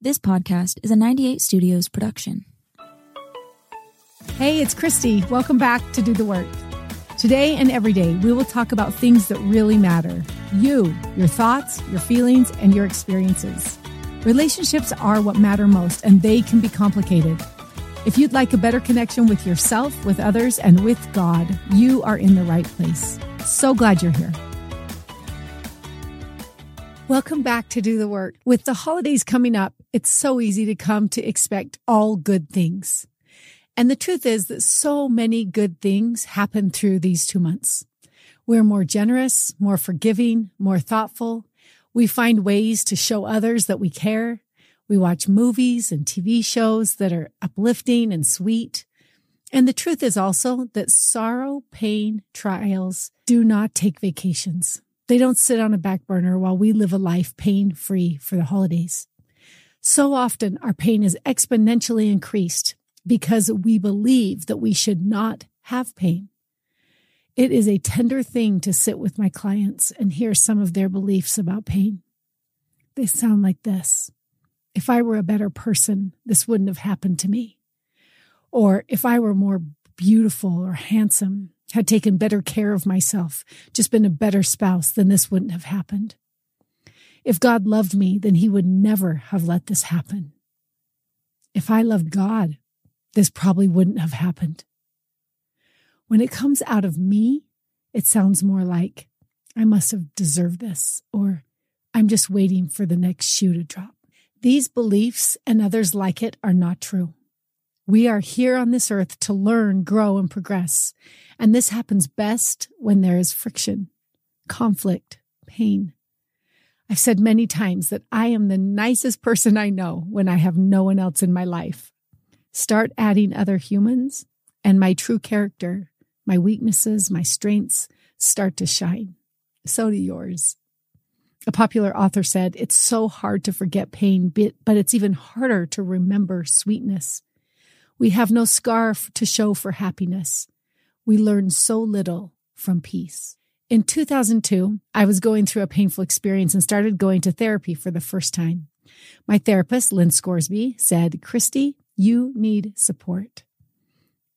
This podcast is a 98 Studios production. Hey, it's Kristi. Welcome back to Do the Work. Today and every day, we will talk about things that really matter you, your thoughts, your feelings, and your experiences. Relationships are what matter most, and they can be complicated. If you'd like a better connection with yourself, with others, and with God, you are in the right place. So glad you're here. Welcome back to Do the Work. With the holidays coming up, it's so easy to come to expect all good things. And the truth is that so many good things happen through these two months. We're more generous, more forgiving, more thoughtful. We find ways to show others that we care. We watch movies and TV shows that are uplifting and sweet. And the truth is also that sorrow, pain, trials do not take vacations. They don't sit on a back burner while we live a life pain free for the holidays. So often our pain is exponentially increased because we believe that we should not have pain. It is a tender thing to sit with my clients and hear some of their beliefs about pain. They sound like this. If I were a better person, this wouldn't have happened to me. Or if I were more beautiful or handsome, had taken better care of myself, just been a better spouse, then this wouldn't have happened. If God loved me, then he would never have let this happen. If I loved God, this probably wouldn't have happened. When it comes out of me, it sounds more like I must have deserved this, or I'm just waiting for the next shoe to drop. These beliefs and others like it are not true. We are here on this earth to learn, grow, and progress. And this happens best when there is friction, conflict, pain. I've said many times that I am the nicest person I know when I have no one else in my life. Start adding other humans, and my true character, my weaknesses, my strengths start to shine. So do yours. A popular author said, It's so hard to forget pain, but it's even harder to remember sweetness. We have no scar to show for happiness. We learn so little from peace. In 2002, I was going through a painful experience and started going to therapy for the first time. My therapist, Lynn Scoresby, said, Kristi, you need support.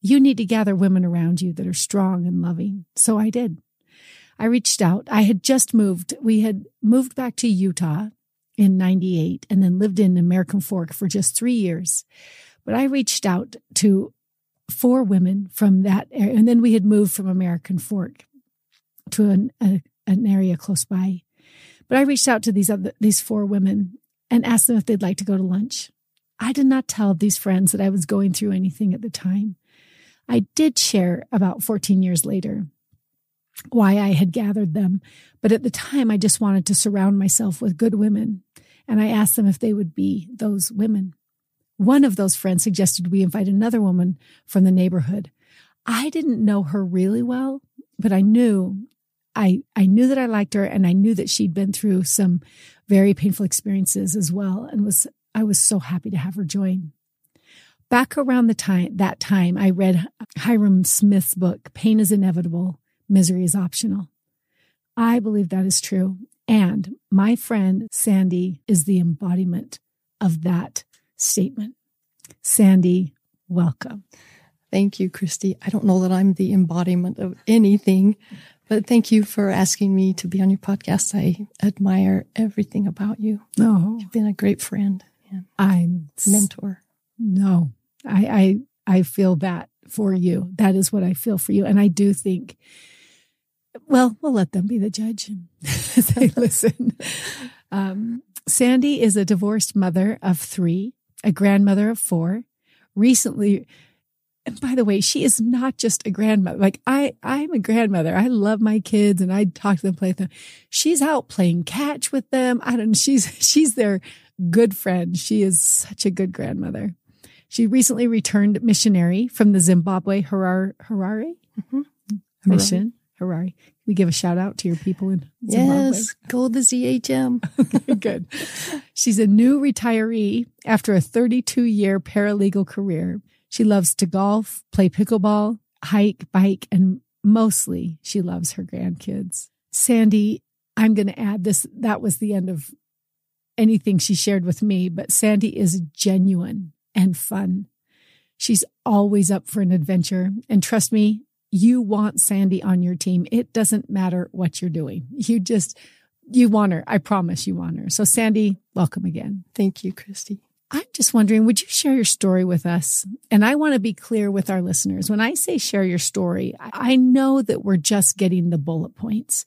You need to gather women around you that are strong and loving. So I did. I reached out. I had just moved. We had moved back to Utah in 98 and then lived in American Fork for just three years. But I reached out to four women from that area. And then we had moved from American Fork to an, a, an area close by. But I reached out to these other, these four women and asked them if they'd like to go to lunch. I did not tell these friends that I was going through anything at the time. I did share about 14 years later why I had gathered them, but at the time I just wanted to surround myself with good women. And I asked them if they would be those women. One of those friends suggested we invite another woman from the neighborhood. I didn't know her really well, but I knew I I knew that I liked her and I knew that she'd been through some very painful experiences as well and was I was so happy to have her join. Back around the time that time I read Hyrum Smith's book Pain is inevitable, misery is optional. I believe that is true and my friend Sandy is the embodiment of that statement. Sandy, welcome. Thank you, Kristi. I don't know that I'm the embodiment of anything, but thank you for asking me to be on your podcast. I admire everything about you. Oh, you've been a great friend and I'm mentor. No, I, I, I feel that for you. That is what I feel for you. And I do think, well, we'll let them be the judge as they listen. Um, Sandy is a divorced mother of three a grandmother of four, recently. And by the way, she is not just a grandmother. Like I, I'm a grandmother. I love my kids and I talk to them, play with them. She's out playing catch with them. I don't know. She's, she's their good friend. She is such a good grandmother. She recently returned missionary from the Zimbabwe Harare, Harare mm-hmm. mission. Harare. We give a shout out to your people in Zimbabwe. Yes, go the ZHM. Good. She's a new retiree after a 32 year paralegal career. She loves to golf, play pickleball, hike, bike, and mostly she loves her grandkids. Sandy, I'm going to add this. That was the end of anything she shared with me, but Sandy is genuine and fun. She's always up for an adventure. And trust me, you want Sandy on your team. It doesn't matter what you're doing. You just, you want her. I promise you want her. So Sandy, welcome again. Thank you, Kristi. I'm just wondering, would you share your story with us? And I want to be clear with our listeners. When I say share your story, I know that we're just getting the bullet points.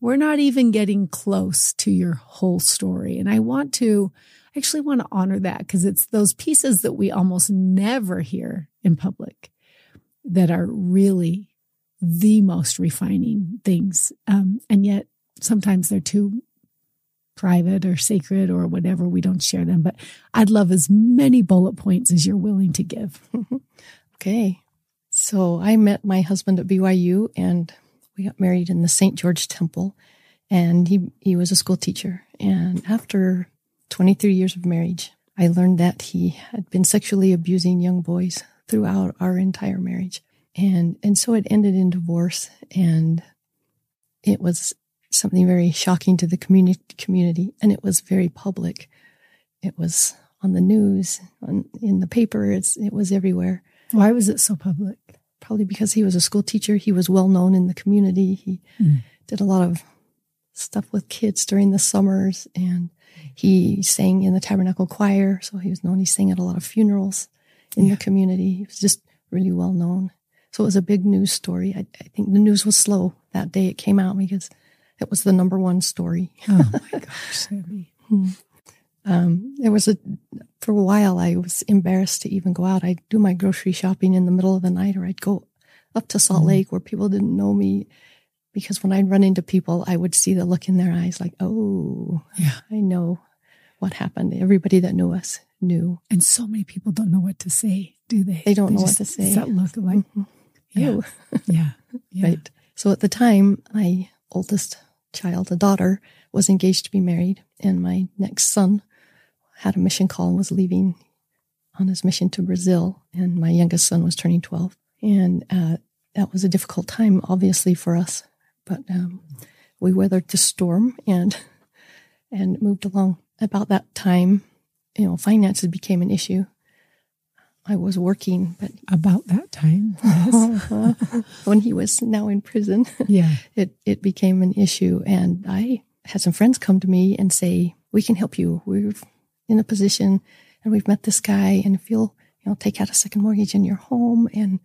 We're not even getting close to your whole story. And I want to, I actually want to honor that because it's those pieces that we almost never hear in public that are really the most refining things. Um, and yet sometimes they're too private or sacred or whatever. We don't share them, but I'd love as many bullet points as you're willing to give. okay. So I met my husband at BYU and we got married in the St. George Temple and he, he was a school teacher. And after 23 years of marriage, I learned that he had been sexually abusing young boys throughout our entire marriage. And, and so it ended in divorce and it was something very shocking to the community, community and it was very public. It was on the news, on, in the paper, it's, it was everywhere. Why was it so public? Probably because he was a school teacher. He was well known in the community. He mm. did a lot of stuff with kids during the summers and he sang in the tabernacle choir. So he was known. He sang at a lot of funerals in yeah. the community. He was just really well known. So it was a big news story. I, I, think the news was slow that day it came out because it was the number one story. Oh my gosh, Sammy. Hmm. um, there was a, for a while, I was embarrassed to even go out. I'd do my grocery shopping in the middle of the night or I'd go up to Salt mm. Lake where people didn't know me because when I'd run into people, I would see the look in their eyes like, oh, yeah, I know what happened. Everybody that knew us knew. And so many people don't know what to say, do they? They don't they know what to say. That look like, mm-hmm. yeah. yeah. yeah. Right. So at the time, my oldest child, a daughter, was engaged to be married, and my next son had a mission call and was leaving on his mission to Brazil, and my youngest son was turning 12. And uh, that was a difficult time, obviously, for us but um, we weathered the storm and and moved along. About that time, you know, finances became an issue. I was working, but about that time, yes. when he was now in prison, yeah, it it became an issue, and I had some friends come to me and say, "We can help you. We're in a position, and we've met this guy, and if you'll, you know, take out a second mortgage in your home, and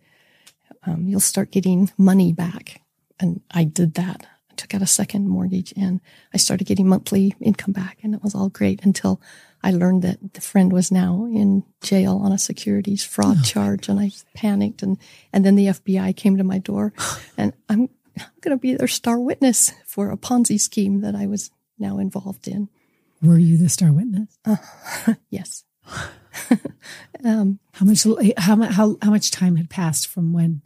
um, you'll start getting money back." and I did that. Took out a second mortgage and I started getting monthly income back and it was all great until I learned that the friend was now in jail on a securities fraud oh, charge and I panicked and, and then the FBI came to my door and I'm, I'm going to be their star witness for a Ponzi scheme that I was now involved in. Were you the star witness? Uh, yes. um, how much, how, how, how much time had passed from when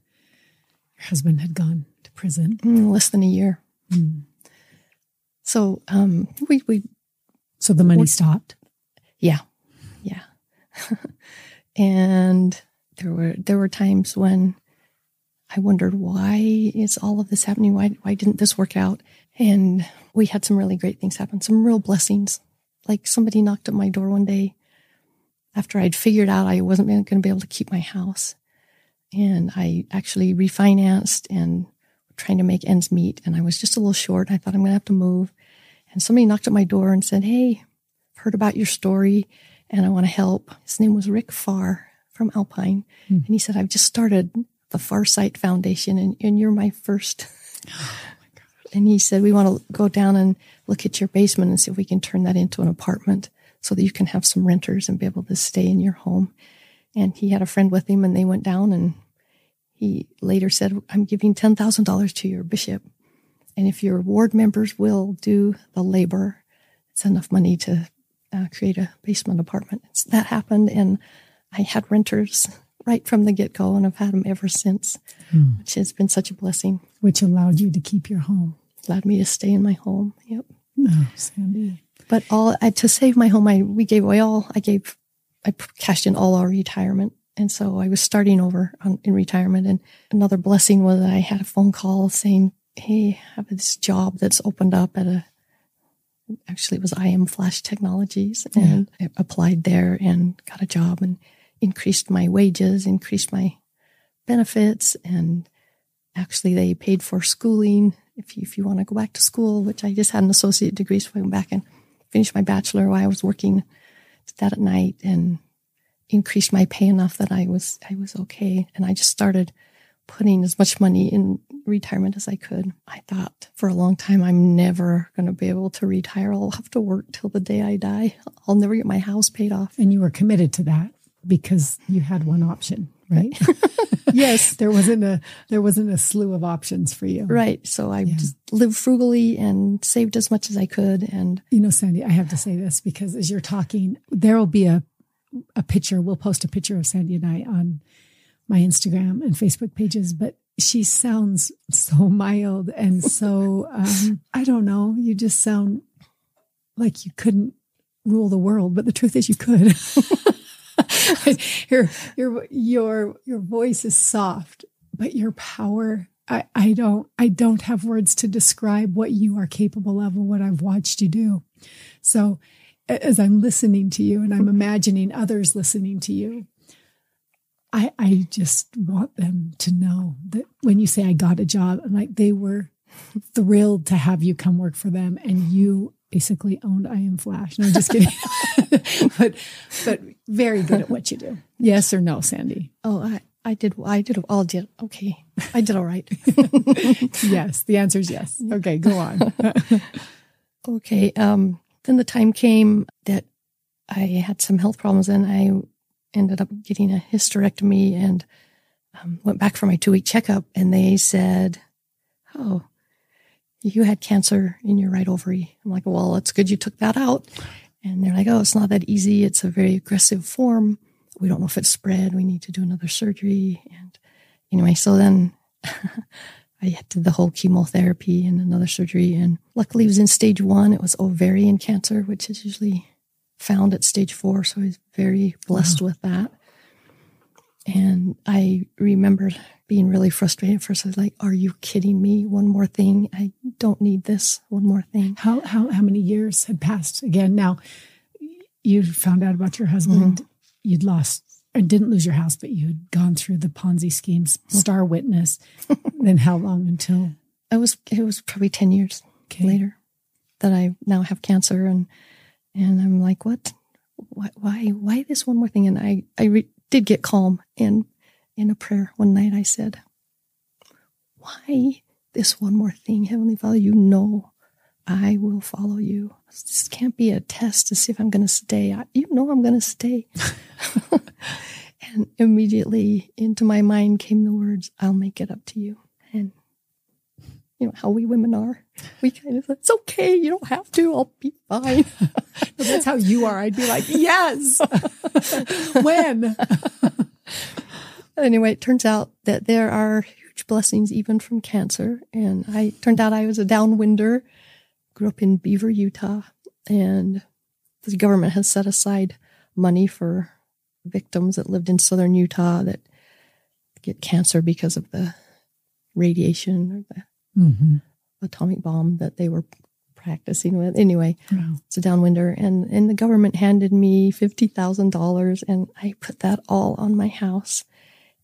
your husband had gone? To prison? Mm, less than a year. Mm. So um, we we. So the money stopped. Yeah, yeah. and there were there were times when I wondered why is all of this happening? Why why didn't this work out? And we had some really great things happen, some real blessings. Like somebody knocked at my door one day after I'd figured out I wasn't going to be able to keep my house. And I actually refinanced and trying to make ends meet. And I was just a little short. I thought I'm going to have to move. And somebody knocked at my door and said, Hey, I've heard about your story and I want to help. His name was Rick Farr from Alpine. Mm. And he said, I've just started the Farsight Foundation and, and you're my first. Oh my and he said, we want to go down and look at your basement and see if we can turn that into an apartment so that you can have some renters and be able to stay in your home. And he had a friend with him and they went down and he later said, I'm giving $10,000 to your bishop. And if your ward members will do the labor, it's enough money to uh, create a basement apartment. It's, that happened. And I had renters right from the get go and I've had them ever since, hmm. which has been such a blessing. Which allowed you to keep your home. Allowed me to stay in my home. Yep. Oh, Sandy. But all I, to save my home, I we gave away all. I gave, I cashed in all our retirement and so I was starting over on, in retirement. And another blessing was I had a phone call saying, Hey, I have this job that's opened up at a Actually, it was IM Flash Technologies, and I applied there and got a job and increased my wages, increased my benefits, and actually they paid for schooling if you, if you want to go back to school, which I just had an associate degree, so I went back and finished my bachelor while I was working that at night and increased my pay enough that I was I was okay. And I just started putting as much money in retirement as I could. I thought for a long time I'm never going to be able to retire. I'll have to work till the day I die. I'll never get my house paid off. And you were committed to that because you had one option, right? yes, there wasn't a there wasn't a slew of options for you. Right. So I yeah. just lived frugally and saved as much as I could and You know, Sandy, I have to say this because as you're talking, there'll be a a picture. We'll post a picture of Sandy and I on my Instagram and Facebook pages, but she sounds so mild and so, um, I don't know, you just sound like you couldn't rule the world, but the truth is you could. your, your, your, your voice is soft, but your power, I, I don't, I don't have words to describe what you are capable of and what I've watched you do. So as I'm listening to you and I'm imagining others listening to you, I, I just want them to know that when you say I got a job, I'm like they were thrilled to have you come work for them and you basically owned IM Flash. No, I'm just kidding. but but very good at what you do. Yes or no, Sandy? Oh, I, I did I did all did okay. I did all right. yes. The answer is yes. Okay, go on. okay. Um then the time came that I had some health problems and I ended up getting a hysterectomy and um, went back for my two week checkup. And they said, Oh, you had cancer in your right ovary. I'm like, Well, it's good you took that out. And they're like, Oh, it's not that easy. It's a very aggressive form. We don't know if it's spread. We need to do another surgery. And anyway, so then I did the whole chemotherapy and another surgery. And luckily, it was in stage one. It was ovarian cancer, which is usually found at stage four. So I was very blessed wow. with that. And I remember being really frustrated. at First, I was like, "Are you kidding me? One more thing. I don't need this. One more thing." How how how many years had passed? Again, now you found out about your husband. Mm-hmm. You'd lost and didn't lose your house, but you had gone through the Ponzi schemes, star witness. then how long until? It was it was probably ten years okay. later that I now have cancer, and and I'm like, what? Why why why this one more thing? And I I re- did get calm, and in a prayer one night I said, why this one more thing, Heavenly Father? You know I will follow you. This can't be a test to see if I'm going to stay. I, you know I'm going to stay. and immediately into my mind came the words, I'll make it up to you. And you know how we women are. We kind of, it's okay. You don't have to. I'll be fine. that's how you are. I'd be like, yes. when? anyway, it turns out that there are huge blessings even from cancer. And I turned out I was a downwinder grew up in Beaver, Utah, and the government has set aside money for victims that lived in southern Utah that get cancer because of the radiation or the mm-hmm. atomic bomb that they were practicing with. Anyway, wow. it's a downwinder, and and the government handed me fifty thousand dollars, and I put that all on my house,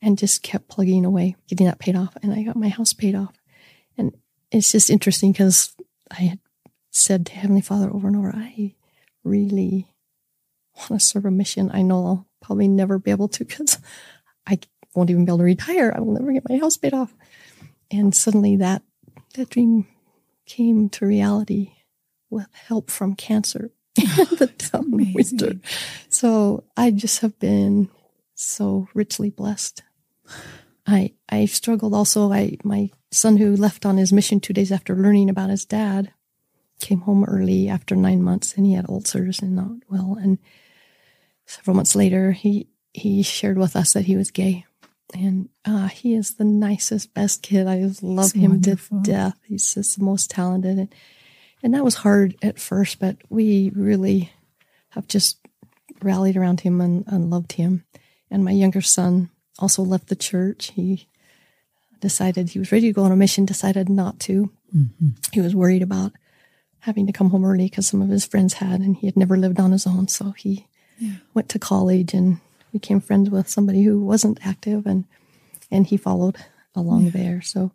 and just kept plugging away, getting that paid off, and I got my house paid off, and it's just interesting because I had said to Heavenly Father over and over, I really want to serve a mission. I know I'll probably never be able to because I won't even be able to retire. I will never get my house paid off. And suddenly that that dream came to reality with help from cancer the winter. So I just have been so richly blessed. I I struggled also. I my son who left on his mission two days after learning about his dad came home early after nine months and he had ulcers and not well. And several months later, he, he shared with us that he was gay. And uh, he is the nicest, best kid. I just love him wonderful. to death. He's just the most talented. And, and that was hard at first, but we really have just rallied around him and, and loved him. And my younger son also left the church. He decided he was ready to go on a mission, decided not to. Mm-hmm. He was worried about having to come home early because some of his friends had, and he had never lived on his own. So he Yeah. went to college and became friends with somebody who wasn't active, and and he followed along there. So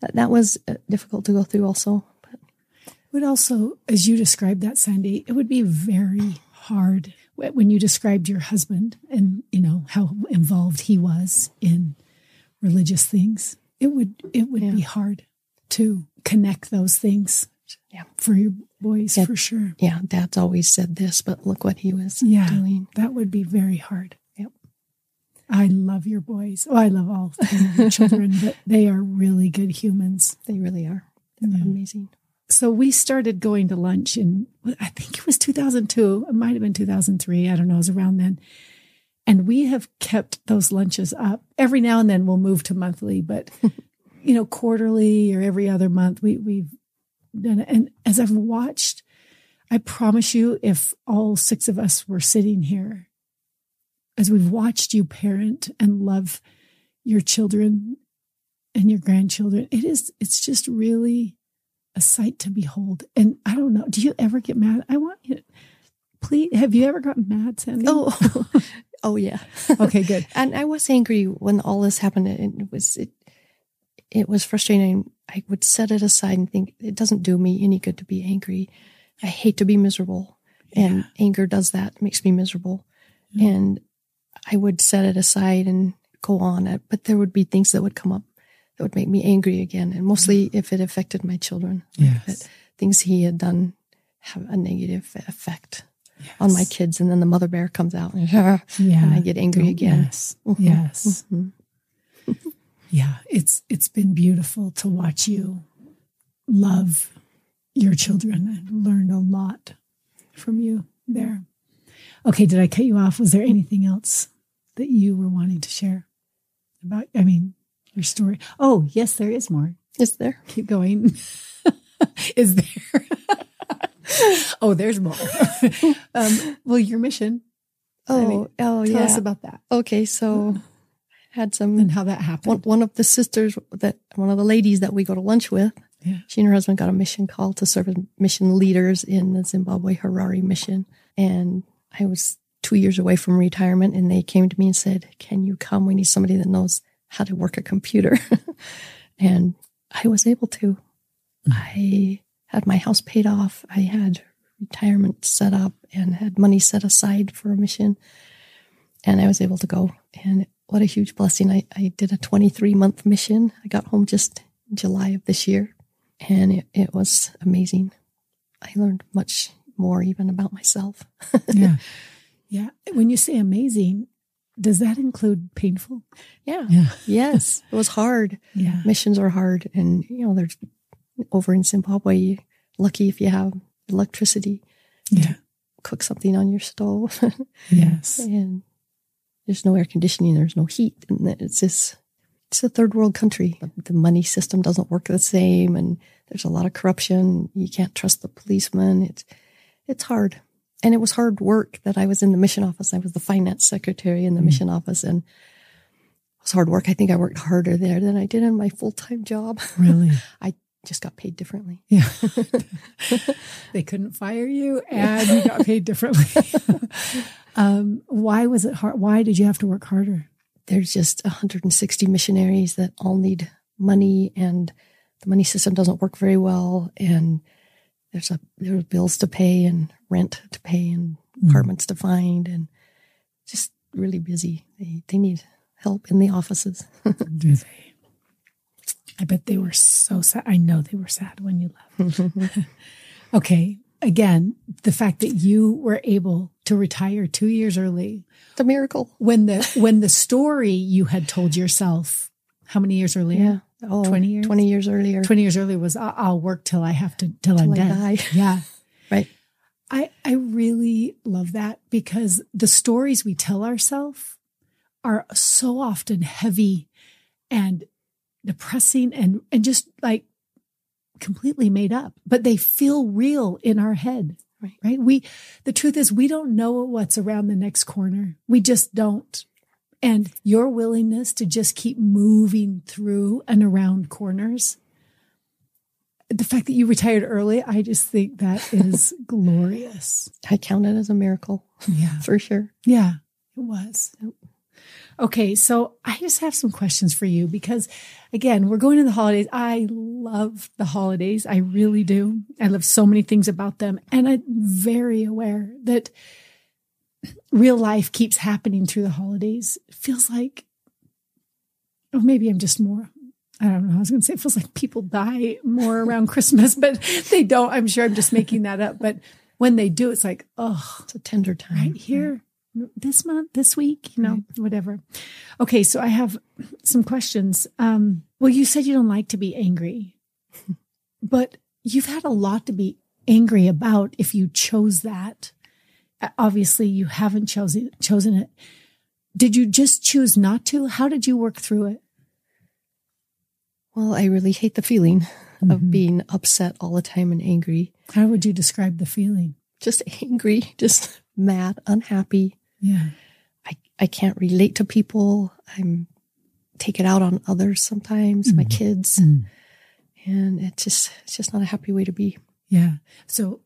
that, that was uh, difficult to go through, also. But would also, as you described that, Sandy, it would be very hard when you described your husband and you know how involved he was in religious things. It would it would be hard to connect those things. Yeah. for your boys Yeah. for sure. yeah, Dad's always said this, but look what he was Yeah, doing. that would be very hard. Yep. I love your boys. Oh, I love all three children, but they are really good humans. They really are. They're Yeah. amazing. so we started going to lunch in I think it was 2002. It might have been 2003. I don't know. It was around then. And we have kept those lunches up. Every now and then we'll move to monthly, but you know, quarterly or every other month we we've done it. And as I've watched, I promise you, if all six of us were sitting here, as we've watched you parent and love your children and your grandchildren, it is it's just really a sight to behold. And I don't know, do you ever get mad? I want you to, please, have you ever gotten mad, Sandy? Oh, oh yeah. okay, good. And I was angry when all this happened. It was it, it was frustrating. I would set it aside and think it doesn't do me any good to be angry. I hate to be miserable, and anger does that. Makes me miserable, and I would set it aside and go on. Uh, But there would be things that would come up that would make me angry again, and mostly if it affected my children. Yes. Things he had done have a negative effect on my kids, and then the mother bear comes out and, Yeah. and I get angry again. Yes. Yes. Yeah. It's it's been beautiful to watch you love your children and learned a lot from you there. Okay, did I cut you off? Was there anything else that you were wanting to share about I mean your story? Oh, yes, there is more. Is there? Keep going. is there? oh, there's more. um, well, your mission. Oh, mean, oh, Tell yeah. us about that okay, so had some and how that happened. one of the sisters that one of the ladies that we go to lunch with. Yeah. She and her husband got a mission call to serve as mission leaders in the Zimbabwe Harare mission, and I was two years away from retirement, and they came to me and said, "Can you come? We need somebody that knows how to work a computer." and I was able to. Mm-hmm. I had my house paid off. I had retirement set up and had money set aside for a mission. And I was able to go. And what a huge blessing. I, I did a 23 month mission. I got home just in July of this year. And it, it was amazing. I learned much more even about myself. yeah. Yeah. When you say amazing, does that include painful? Yeah. Yeah. Yes. It was hard. Yeah. Missions are hard. And, you know, there's over in Zimbabwe, lucky if you have electricity, Yeah. cook something on your stove. Yes. and there's no air conditioning, there's no heat, and it's just it's a third world country. The money system doesn't work the same, and there's a lot of corruption. You can't trust the policeman. It's it's hard, and it was hard work that I was in the mission office. I was the finance secretary in the mm-hmm. mission office, and it was hard work. I think I worked harder there than I did in my full time job. Really? I just got paid differently. Yeah. they couldn't fire you and you got paid differently. um, why was it hard? Why did you have to work harder? there's just 160 missionaries that all need money and the money system doesn't work very well and there's a there's bills to pay and rent to pay and apartments to find and just really busy they they need help in the offices Do they? I bet they were so sad. I know they were sad when you left. okay. Again, the fact that you were able to retire two years early the miracle when the when the story you had told yourself how many years earlier? oh 20 years? 20 years earlier 20 years earlier was I'll, work till I have to till, I'm I dead. die. Yeah. right I I really love that because the stories we tell ourselves are so often heavy and depressing and and just like completely made up, but they feel real in our head. Right. Right. We the truth is we don't know what's around the next corner. We just don't. And your willingness to just keep moving through and around corners the fact that you retired early, I just think that is glorious. I count it as a miracle Yeah. for sure. Yeah, it was. Yep. Okay, so I just have some questions for you because, again, we're going to the holidays. I love the holidays. I really do. I love so many things about them. And I'm very aware that real life keeps happening through the holidays. It feels like, or maybe I'm just more. I don't know. I was going to say it feels like people die more around Christmas, but they don't. I'm sure I'm just making that up. But when they do, it's like, oh, It's a tender time. right here this month this week you know whatever. Okay so i have some questions. Um well you said you don't like to be angry but you've had a lot to be angry about if you chose that. Uh, obviously you haven't chosen chosen it. Did you just choose not to? How did you work through it? Well, I really hate the feeling of Mhm. being upset all the time and angry. how would you describe the feeling? Just angry, just mad, unhappy. Yeah I, I can't relate to people. I'm take it out on others sometimes, my Mhm. kids. Mm. And it's just it's just not a happy way to be. yeah so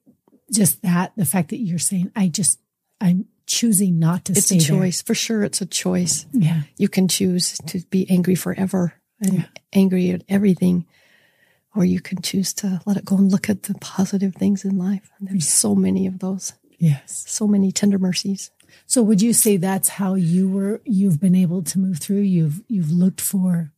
just that the fact that you're saying i just i'm choosing not to It's a there. choice. For sure it's a choice. yeah You can choose to be angry forever and Yeah. angry at everything. Or you can choose to let it go and look at the positive things in life. And there's so many of those. yes So many tender mercies. So would you say that's how you were you've been able to move through? You've you've looked for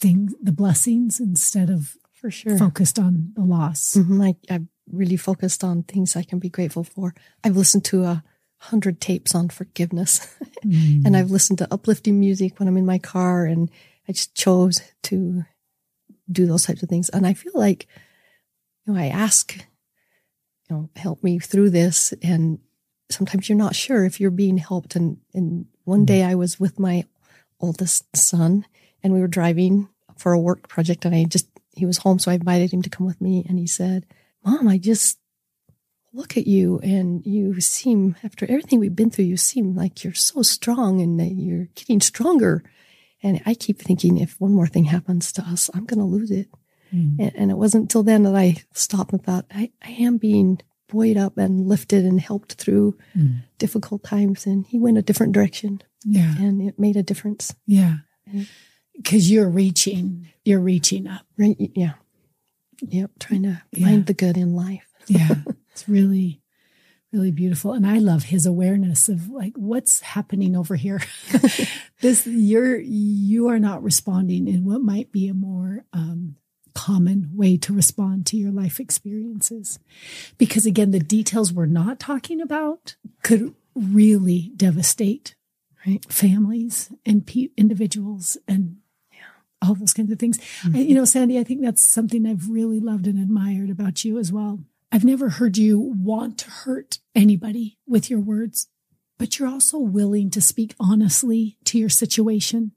things the blessings instead of For sure. focused on the loss. Mhm. I, I've really focused on things I can be grateful for. I've listened to a hundred tapes on forgiveness Mm. and I've listened to uplifting music when I'm in my car and I just chose to do those types of things. And I feel like, you know, I ask, you know, help me through this. And sometimes you're not sure if you're being helped. And, and one day I was with my oldest son and we were driving for a work project and I just, he was home. So I invited him to come with me and he said, mom, I just look at you and you seem, after everything we've been through, you seem like you're so strong and that you're getting stronger. And I keep thinking if one more thing happens to us, I'm going to lose it. Mm. And, and it wasn't until then that I stopped and thought, I, I am being buoyed up and lifted and helped through Mm. difficult times. And he went a different direction Yeah. and it made a difference. Yeah. Mm. Cause you're reaching, you're reaching up. Right? Yeah. Yep. Trying to Yeah. find the good in life. Yeah. it's really, really beautiful. And I love his awareness of like what's happening over here. this you're you are not responding in what might be a more um common way to respond to your life experiences. Because again, the details we're not talking about could really devastate Right. families and pe- individuals and all those kinds of things. Mm-hmm. And, you know, Sandy, I think that's something I've really loved and admired about you as well. I've never heard you want to hurt anybody with your words, but you're also willing to speak honestly to your situation,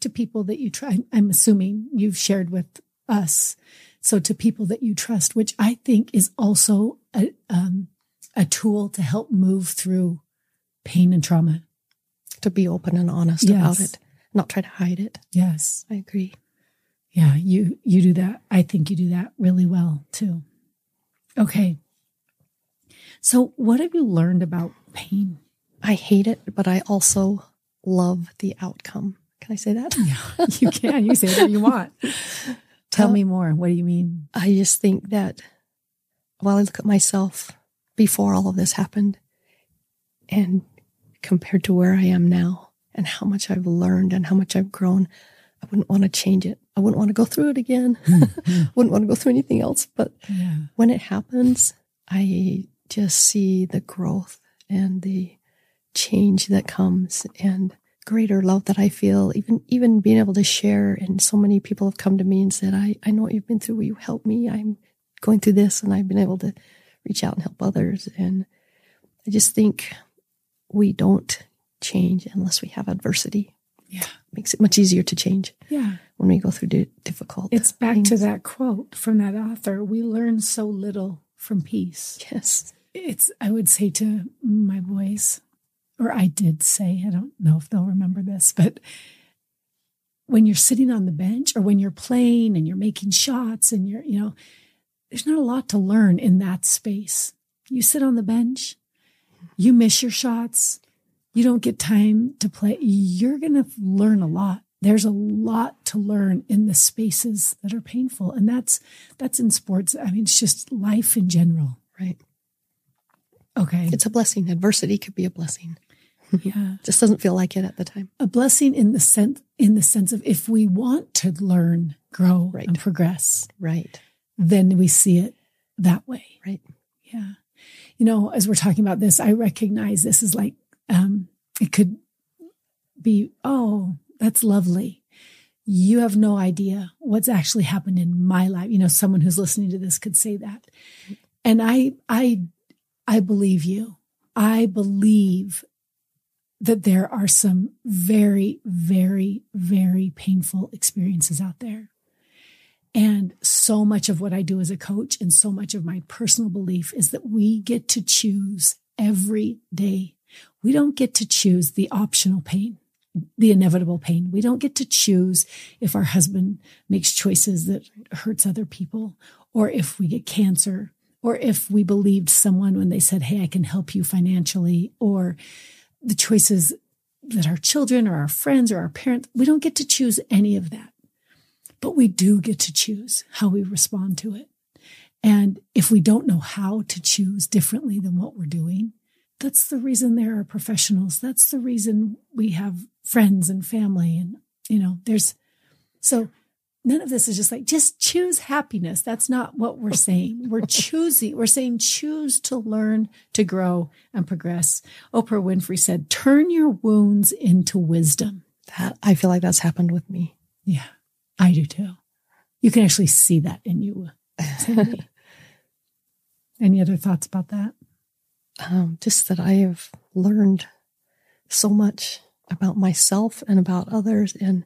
to people that you try. I'm assuming you've shared with us. So to people that you trust, which I think is also a, um, a tool to help move through pain and trauma. To be open and honest Yes. about it, not try to hide it. Yes. I agree. Yeah, you you do that. I think you do that really well too. Okay. So what have you learned about pain? I hate it, but I also love the outcome. Can I say that? Yeah, you can. You say what you want. Tell me more. What do you mean? I just think that while I look at myself before all of this happened and compared to where I am now and how much I've learned and how much I've grown, I wouldn't want to change it. I wouldn't want to go through it again. Hmm, hmm. wouldn't want to go through anything else. But Yeah. when it happens, I just see the growth and the change that comes and greater love that I feel. Even even being able to share, and so many people have come to me and said, "I I know what you've been through. Will you help me? I'm going through this," and I've been able to reach out and help others. And I just think we don't change unless we have adversity. Yeah. makes it much easier to change Yeah. when we go through di- difficult. It's back to that quote from that author. We learn so little from peace. Yes. It's I would say to my boys, or I did say, I don't know if they'll remember this, but when you're sitting on the bench or when you're playing and you're making shots and you're, you know, there's not a lot to learn in that space. You sit on the bench, you miss your shots, you don't get time to play. You're going to learn a lot. There's a lot to learn in the spaces that are painful. And that's, that's in sports. I mean, it's just life in general. Right. Okay. It's a blessing. Adversity could be a blessing. yeah. Just doesn't feel like it at the time. A blessing in the sense, in the sense of if we want to learn, grow Right. and progress, Right. then we see it that way. Right. Yeah. You know, as we're talking about this, I recognize this is like, um, it could be, oh, that's lovely. You have no idea what's actually happened in my life. You know, someone who's listening to this could say that. And I, I, I believe you. I believe that there are some very, very, very painful experiences out there. And so much of what I do as a coach and so much of my personal belief is that we get to choose every day. We don't get to choose the optional pain, the inevitable pain. We don't get to choose if our husband makes choices that hurts other people or if we get cancer or if we believed someone when they said, Hey, I can help you financially or the choices that our children or our friends or our parents, we don't get to choose any of that but we do get to choose how we respond to it. And if we don't know how to choose differently than what we're doing, that's the reason there are professionals. That's the reason we have friends and family. And, you know, there's so none of this is just like, just choose happiness. That's not what we're saying. We're choosing, we're saying choose to learn, to grow and progress. Oprah Winfrey said, turn your wounds into wisdom. That I feel like that's happened with me. Yeah, I do too. You can actually see that in you. Any other thoughts about that? um, just that I have learned so much about myself and about others and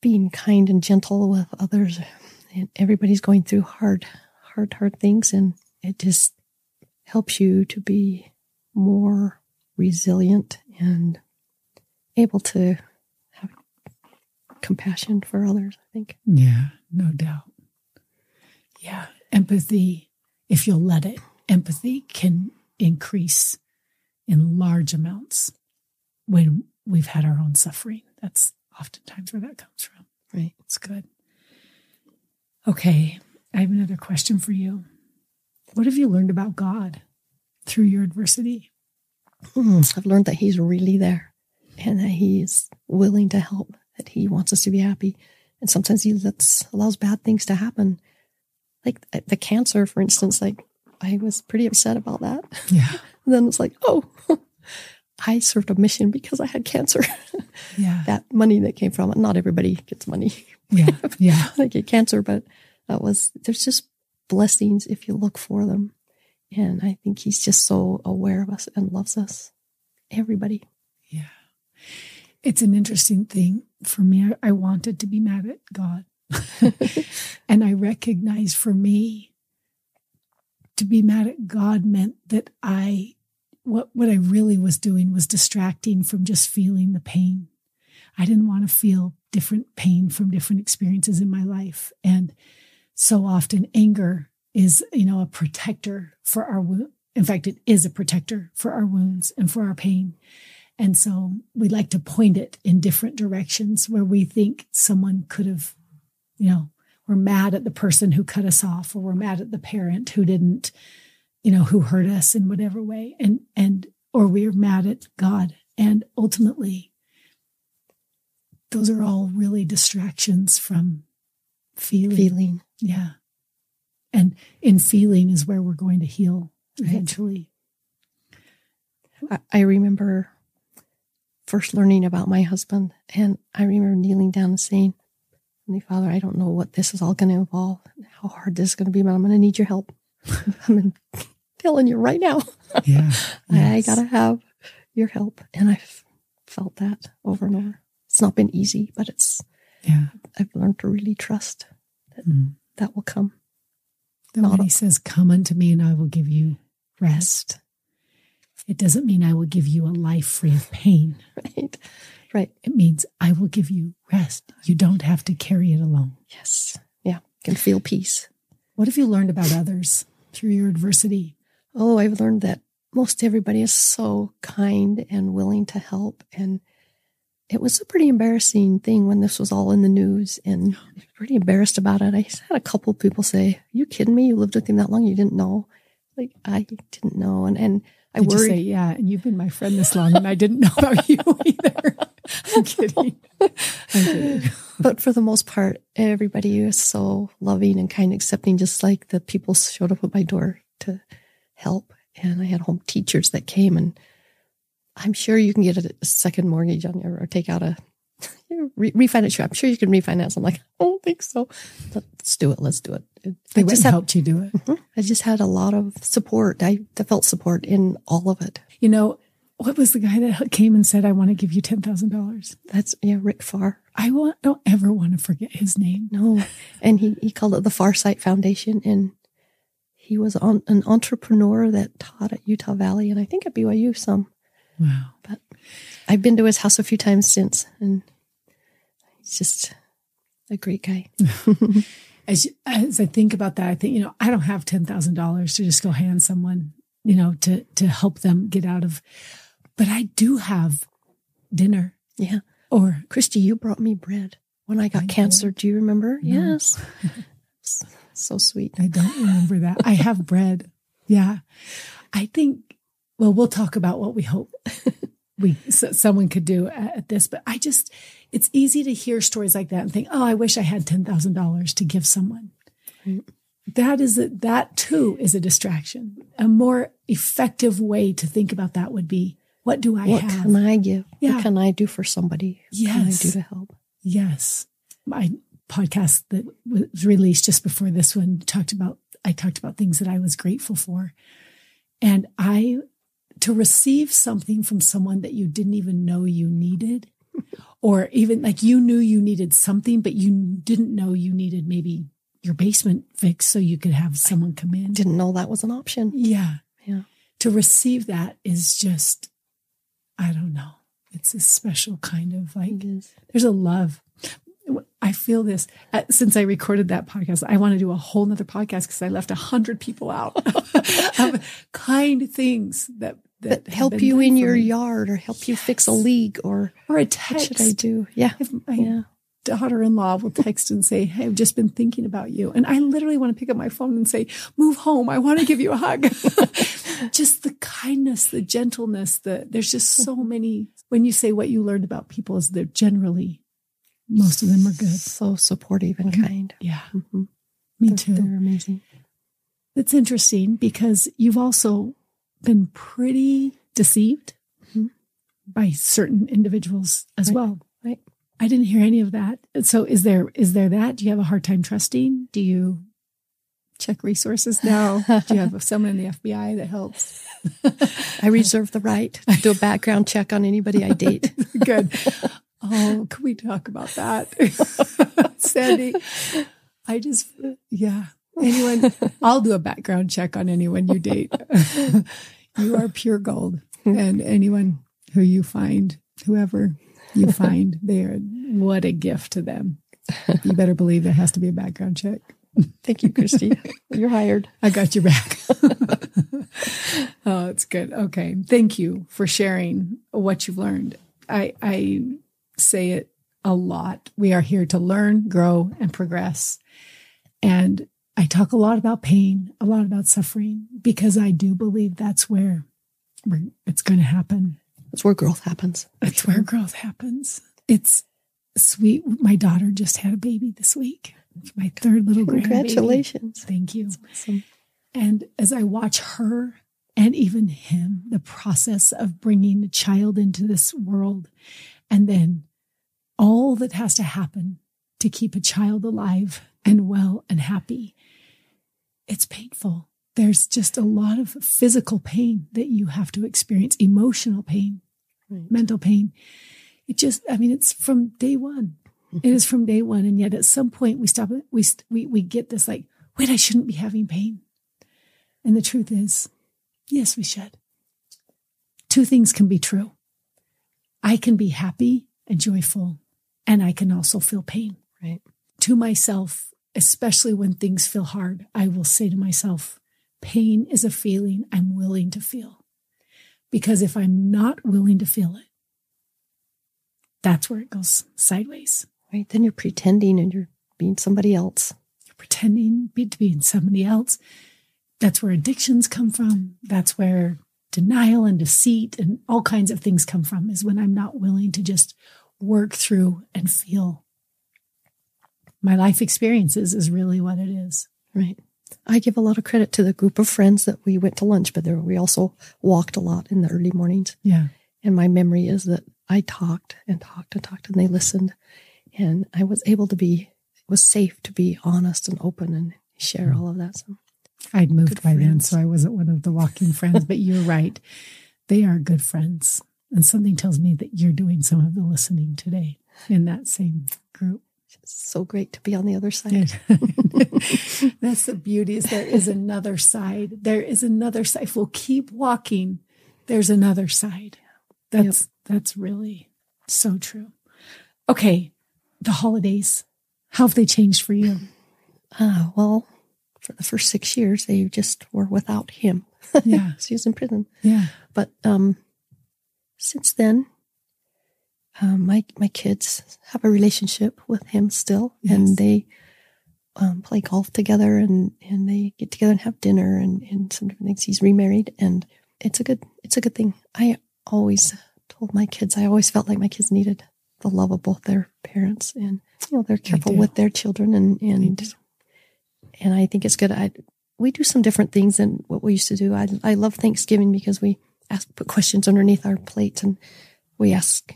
being kind and gentle with others. And everybody's going through hard, hard, hard things. And it just helps you to be more resilient and able to have compassion for others, I think. Yeah, no doubt. Yeah, empathy, if you'll let it, empathy can increase in large amounts when we've had our own suffering. That's oftentimes where that comes from. Right. It's good. Okay, I have another question for you. What have you learned about God through your adversity? Hmm, I've learned that he's really there and that he's willing to help, that he wants us to be happy. And sometimes he lets, allows bad things to happen. Like uh, the cancer, for instance, like I was pretty upset about that. Yeah, And then it's like, oh, I served a mission because I had cancer. yeah, that money that came from it, not everybody gets money. yeah, yeah. they get cancer, but that was, there's just blessings if you look for them. And I think he's just so aware of us and loves us. Everybody. Yeah. It's an interesting thing for me. I, I wanted to be mad at God. and I recognized for me to be mad at God meant that I, what, what I really was doing was distracting from just feeling the pain. I didn't want to feel different pain from different experiences in my life. And so often anger is, you know, a protector for our wound. In fact, it is a protector for our wounds and for our pain. And so we like to point it in different directions where we think someone could have, you know, we're mad at the person who cut us off or we're mad at the parent who didn't, you know, who hurt us in whatever way. And, and, or we're mad at God. And ultimately, those are all really distractions from feeling. Feeling. Yeah. And in feeling is where we're going to heal eventually. I, I remember first learning about my husband, and I remember kneeling down and saying, Father, I don't know what this is all going to involve, how hard this is going to be, but I'm going to need your help. I'm telling you right now, Yeah. I Yes. got to have your help. And I've felt that over and over. It's not been easy, but it's, Yeah. I've learned to really trust that Mm. that will come. Then Not when he says, Come unto me and I will give you rest, it doesn't mean I will give you a life free of pain. Right. Right. It means I will give you rest. You don't have to carry it alone. Yes. Yeah. Can feel peace. What have you learned about others through your adversity? Oh, I've learned that most everybody is so kind and willing to help. And it was a pretty embarrassing thing when this was all in the news and I was pretty embarrassed about it. I had a couple of people say, Are you kidding me? You lived with him that long, you didn't know. Like I didn't know. And and I Did worried. say, yeah, and you've been my friend this long and I didn't know about you either. I'm kidding. I'm kidding. But for the most part, everybody was so loving and kind, accepting, just like the people showed up at my door to help. And I had home teachers that came, and I'm sure you can get a second mortgage on your or take out a re- refinance. Sure, I'm sure you can refinance. I'm like, I don't think so. Let's do it. Let's do it. They I just had, helped you do it. Mm-hmm. I just had a lot of support. I felt support in all of it. You know, what was the guy that came and said, I want to give you $10,000? That's yeah, Rick Farr. I want, don't ever want to forget his name. No, and he he called it the Farsight Foundation, and he was on, an entrepreneur that taught at Utah Valley, and I think at BYU some. Wow. But I've been to his house a few times since, and he's just a great guy. As, as I think about that, I think, you know, I don't have $10,000 to just go hand someone, you know, to, to help them get out of, but I do have dinner Yeah, or Kristi, you brought me bread when I got I cancer. Do you remember? No. Yes, so sweet. I don't remember that. I have bread. Yeah. I think, well, we'll talk about what we hope we so someone could do at, at this, but I just, it's easy to hear stories like that and think, oh, I wish I had $10,000 to give someone. Right. That is a, that too is a distraction. A more effective way to think about that would be, what do I have? What have? can I give? Yeah. What can I do for somebody? What can I do to help? Yes. My podcast that was released just before this one talked about, I talked about things that I was grateful for. And I, to receive something from someone that you didn't even know you needed, or even like you knew you needed something, but you didn't know you needed maybe your basement fixed so you could have someone come in. Didn't know that was an option. Yeah. Yeah. To receive that is just, I don't know. It's a special kind of like, there's a love. I feel this uh, since I recorded that podcast. I want to do a whole nother podcast because I left a hundred people out of kind things that that That help you in your me. yard or help you fix a Yes. leak or or a what text. should I do? Yeah. If my Yeah. daughter-in-law will text and say, "Hey, I've just been thinking about you," and I literally want to pick up my phone and say, "Move home. I want to give you a hug." just the kindness, the gentleness. The there's just so many. When you say what you learned about people, is they're generally most of them are good. So supportive and Mhm. kind. Yeah, Mhm. me They're- too. They're amazing. It's interesting because you've also been pretty deceived Mhm. by certain individuals as Right. well. Right. I didn't hear any of that. So is there is there that? Do you have a hard time trusting? Do you check resources now? Do you have someone in the FBI that helps? I reserve the right to do a background check on anybody I date. Good. Oh, can we talk about that? Sandy, I just, yeah. Anyone, I'll do a background check on anyone you date. you are pure gold. And anyone who you find, whoever you find, they are, what a gift to them. You better believe there has to be a background check. Thank you, Kristi. You're hired. I got your back. oh, it's good. Okay. Thank you for sharing what you've learned. I, I say it a lot. We are here to learn, grow, and progress. And I talk a lot about pain, a lot about suffering, because I do believe that's where it's going to happen. That's where growth happens. That's where growth happens. It's sweet. My daughter just had a baby this week. My third little grandbaby. Congratulations. Thank you. Awesome. And as I watch her and even him, the process of bringing a child into this world, and then all that has to happen to keep a child alive and well and happy, it's painful. There's just a lot of physical pain that you have to experience, emotional pain, Right. mental pain. It just, I mean, it's from day one. It is from day one. And yet at some point we stop it. We, we, we get this like, wait, I shouldn't be having pain. And the truth is, yes, we should. Two things can be true. I can be happy and joyful. And I can also feel pain. Right. To myself, especially when things feel hard, I will say to myself, pain is a feeling I'm willing to feel. Because if I'm not willing to feel it, that's where it goes sideways. Right. Then you're pretending and you're being somebody else. You're pretending to be somebody else. That's where addictions come from. That's where denial and deceit and all kinds of things come from is when I'm not willing to just work through and feel my life experiences is really what it is. Right. I give a lot of credit to the group of friends that we went to lunch, but there we also walked a lot in the early mornings. Yeah. And my memory is that I talked and talked and talked and they listened. And I was able to be, it was safe to be honest and open and share hmm. all of that. So I'd moved by friends. then, so I wasn't one of the walking friends, but you're right. They are good friends. And something tells me that you're doing some of the listening today in that same group. It's so great to be on the other side. That's the beauty is there is another side. There is another side. If we'll keep walking, there's another side. That's yep. that's really so true. Okay. The holidays. How have they changed for you? Uh, well, for the first six years, they just were without him. Yeah. he was in prison. Yeah. But um, since then, um, my my kids have a relationship with him still, yes. and they um, play golf together, and and they get together and have dinner, and and some different things. He's remarried, and it's a good it's a good thing. I always told my kids, I always felt like my kids needed the love of both their parents, and you know they're careful with their children, and and and I think it's good. I we do some different things than what we used to do. I I love Thanksgiving because we ask put questions underneath our plates and we ask.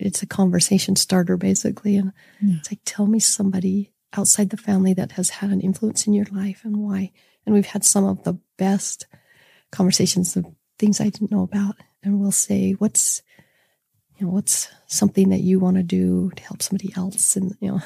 It's a conversation starter basically, and yeah. it's like tell me somebody outside the family that has had an influence in your life and why. And we've had some of the best conversations of things I didn't know about, and we'll say what's you know, what's something that you want to do to help somebody else? And, you know,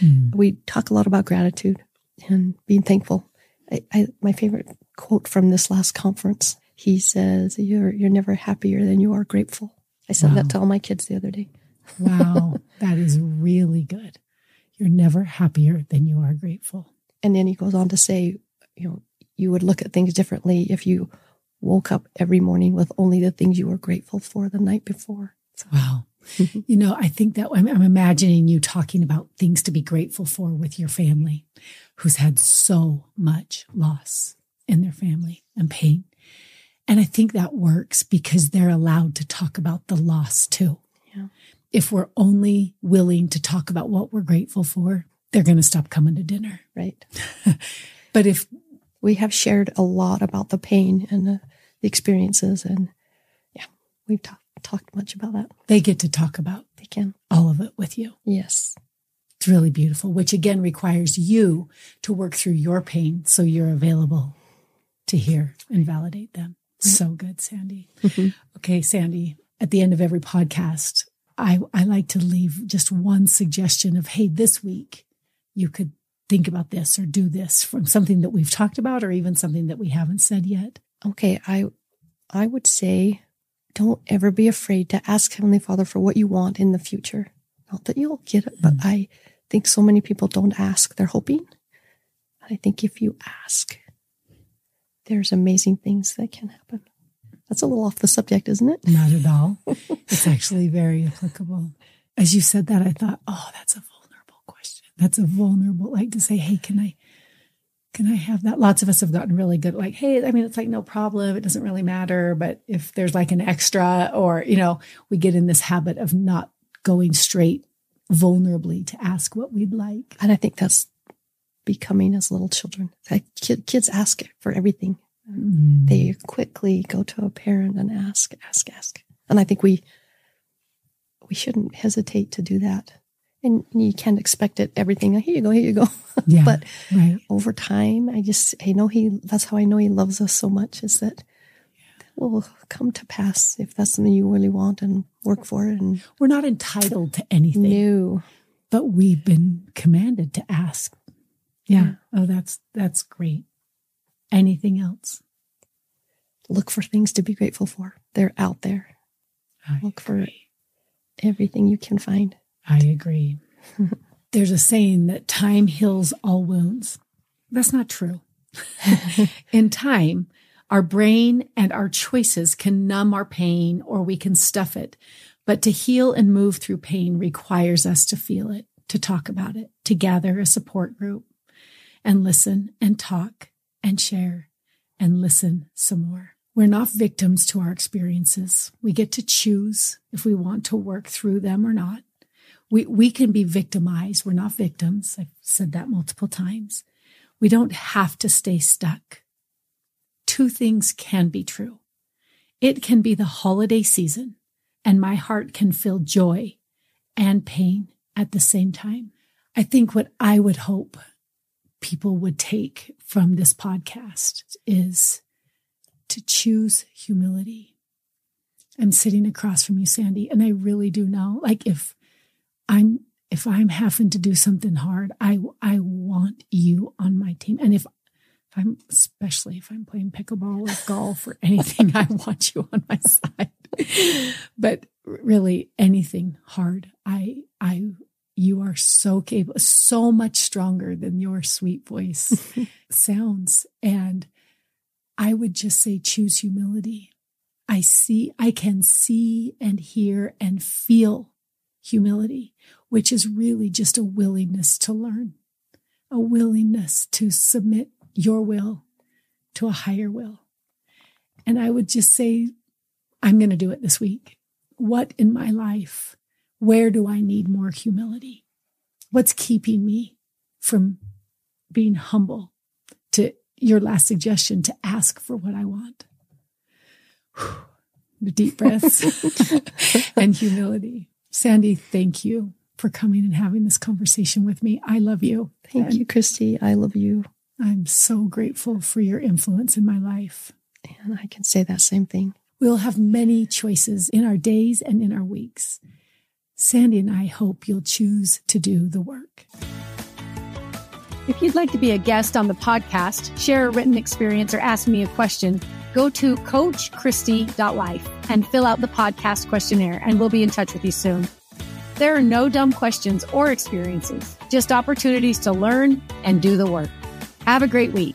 mm. we talk a lot about gratitude and being thankful. I, I, my favorite quote from this last conference, he says, you're, you're never happier than you are grateful. I said wow. that to all my kids the other day. wow. That is really good. You're never happier than you are grateful. And then he goes on to say, you know, you would look at things differently if you woke up every morning with only the things you were grateful for the night before. Wow. you know, I think that I'm, I'm, imagining you talking about things to be grateful for with your family who's had so much loss in their family and pain. And I think that works because they're allowed to talk about the loss too. Yeah. If we're only willing to talk about what we're grateful for, they're going to stop coming to dinner. Right. but if we have shared a lot about the pain and the, the experiences and yeah, we've talked talked much about that. They get to talk about they can all of it with you. Yes. It's really beautiful, which again requires you to work through your pain so you're available to hear and validate them. Right. So good, Sandy. Mm-hmm. Okay, Sandy, at the end of every podcast, I, I like to leave just one suggestion of, hey, this week you could think about this or do this from something that we've talked about or even something that we haven't said yet. Okay, I I would say don't ever be afraid to ask Heavenly Father for what you want in the future. Not that you'll get it, but mm. I think so many people don't ask. They're hoping. I think if you ask, there's amazing things that can happen. That's a little off the subject, isn't it? Not at all. it's actually very applicable. As you said that, I thought, oh, that's a vulnerable question. That's a vulnerable, like to say, hey, can I can I have that? Lots of us have gotten really good, like, hey, I mean, it's like no problem. It doesn't really matter. But if there's like an extra, or, you know, we get in this habit of not going straight vulnerably to ask what we'd like. And I think that's becoming as little children. Kids ask for everything. Mm. They quickly go to a parent and ask, ask, ask. And I think we, we shouldn't hesitate to do that and you can't expect it everything here you go here you go yeah, but right. over time i just i know he that's how i know he loves us so much is that will come to pass if that's something you really want and work for it and we're not entitled to anything no but we've been commanded to ask yeah. yeah. oh that's that's great anything else look for things to be grateful for they're out there I look agree. for everything you can find. I agree. There's a saying that time heals all wounds. That's not true. In time, our brain and our choices can numb our pain or we can stuff it. But to heal and move through pain requires us to feel it, to talk about it, to gather a support group and listen and talk and share and listen some more. We're not victims to our experiences. We get to choose if we want to work through them or not. We, we can be victimized. We're not victims. I've said that multiple times. We don't have to stay stuck. Two things can be true. It can be the holiday season and my heart can feel joy and pain at the same time. I think what I would hope people would take from this podcast is to choose humility. I'm sitting across from you, Sandy, and I really do know, like, if I'm if I'm having to do something hard, I I want you on my team. And if if I'm especially if I'm playing pickleball or golf or anything, I want you on my side. but really anything hard, I I you are so capable, so much stronger than your sweet voice sounds. And I would just say choose humility. I see, I can see and hear and feel humility which is really just a willingness to learn, a willingness to submit your will to a higher will. And I would just say, I'm going to do it this week. What in my life, where do I need more humility? What's keeping me from being humble to your last suggestion to ask for what I want? The deep breaths and humility. Sandy, thank you for coming and having this conversation with me. I love you. Thank and you, Kristi. I love you. I'm so grateful for your influence in my life. And I can say that same thing. We'll have many choices in our days and in our weeks. Sandy and I hope you'll choose to do the work. If you'd like to be a guest on the podcast, share a written experience, or ask me a question, go to coachchristy.life and fill out the podcast questionnaire, and we'll be in touch with you soon. There are no dumb questions or experiences, just opportunities to learn and do the work. Have a great week.